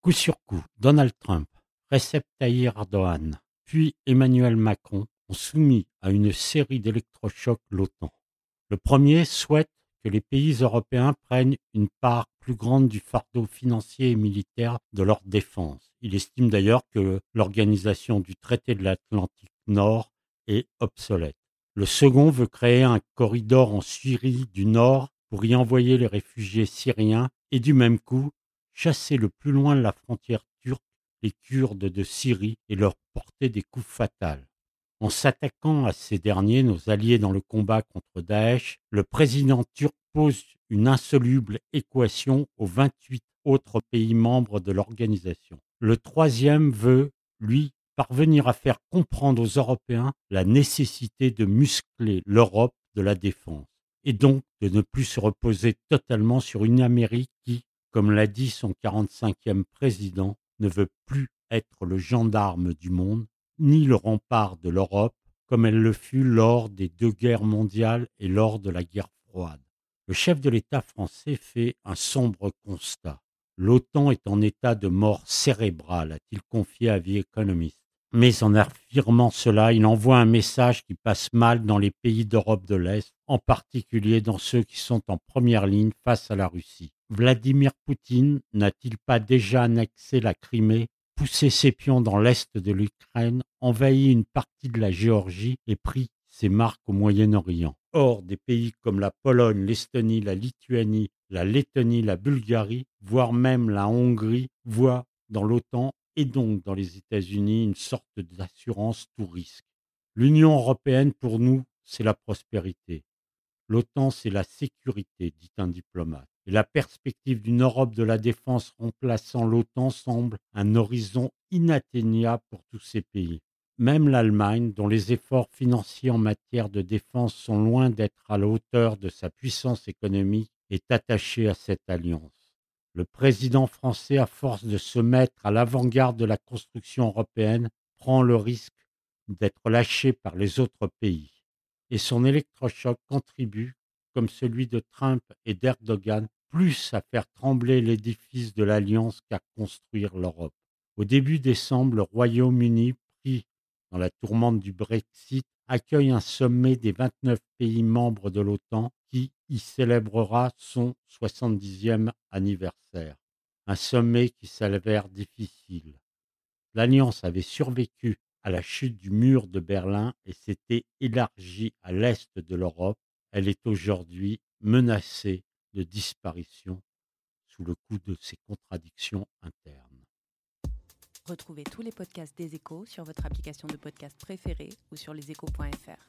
Coup sur coup, Donald Trump, Recep Tayyip Erdogan, puis Emmanuel Macron ont soumis à une série d'électrochocs l'OTAN. Le premier souhaite que les pays européens prennent une part plus grande du fardeau financier et militaire de leur défense. Il estime d'ailleurs que l'organisation du traité de l'Atlantique Nord est obsolète. Le second veut créer un corridor en Syrie du Nord pour y envoyer les réfugiés syriens et du même coup chasser le plus loin de la frontière turque les Kurdes de Syrie et leur porter des coups fatals. En s'attaquant à ces derniers, nos alliés dans le combat contre Daesh, le président turc pose une insoluble équation aux 28 autres pays membres de l'organisation. Le troisième veut, lui, parvenir à faire comprendre aux Européens la nécessité de muscler l'Europe de la défense, et donc de ne plus se reposer totalement sur une Amérique qui, comme l'a dit son 45e président, ne veut plus être le gendarme du monde, ni le rempart de l'Europe, comme elle le fut lors des deux guerres mondiales et lors de la guerre froide. Le chef de l'État français fait un sombre constat. L'OTAN est en état de mort cérébrale, a-t-il confié à The Economist. Mais en affirmant cela, il envoie un message qui passe mal dans les pays d'Europe de l'Est, en particulier dans ceux qui sont en première ligne face à la Russie. Vladimir Poutine n'a-t-il pas déjà annexé la Crimée, poussé ses pions dans l'est de l'Ukraine, envahi une partie de la Géorgie et pris ses marques au Moyen-Orient? Or, des pays comme la Pologne, l'Estonie, la Lituanie, la Lettonie, la Bulgarie, voire même la Hongrie, voient dans l'OTAN et donc dans les États-Unis une sorte d'assurance tout risque. L'Union européenne, pour nous, c'est la prospérité. L'OTAN, c'est la sécurité, dit un diplomate. Et la perspective d'une Europe de la défense remplaçant l'OTAN semble un horizon inatteignable pour tous ces pays. Même l'Allemagne, dont les efforts financiers en matière de défense sont loin d'être à la hauteur de sa puissance économique, est attachée à cette alliance. Le président français, à force de se mettre à l'avant-garde de la construction européenne, prend le risque d'être lâché par les autres pays. Et son électrochoc contribue, comme celui de Trump et d'Erdogan, plus à faire trembler l'édifice de l'Alliance qu'à construire l'Europe. Au début décembre, le Royaume-Uni, pris dans la tourmente du Brexit, accueille un sommet des 29 pays membres de l'OTAN qui y célébrera son 70e anniversaire. Un sommet qui s'avère difficile. L'Alliance avait survécu à la chute du mur de Berlin et s'était élargie à l'est de l'Europe. Elle est aujourd'hui menacée de disparition sous le coup de ses contradictions internes. Retrouvez tous les podcasts des échos sur votre application de podcast préférée ou sur leséchos.fr.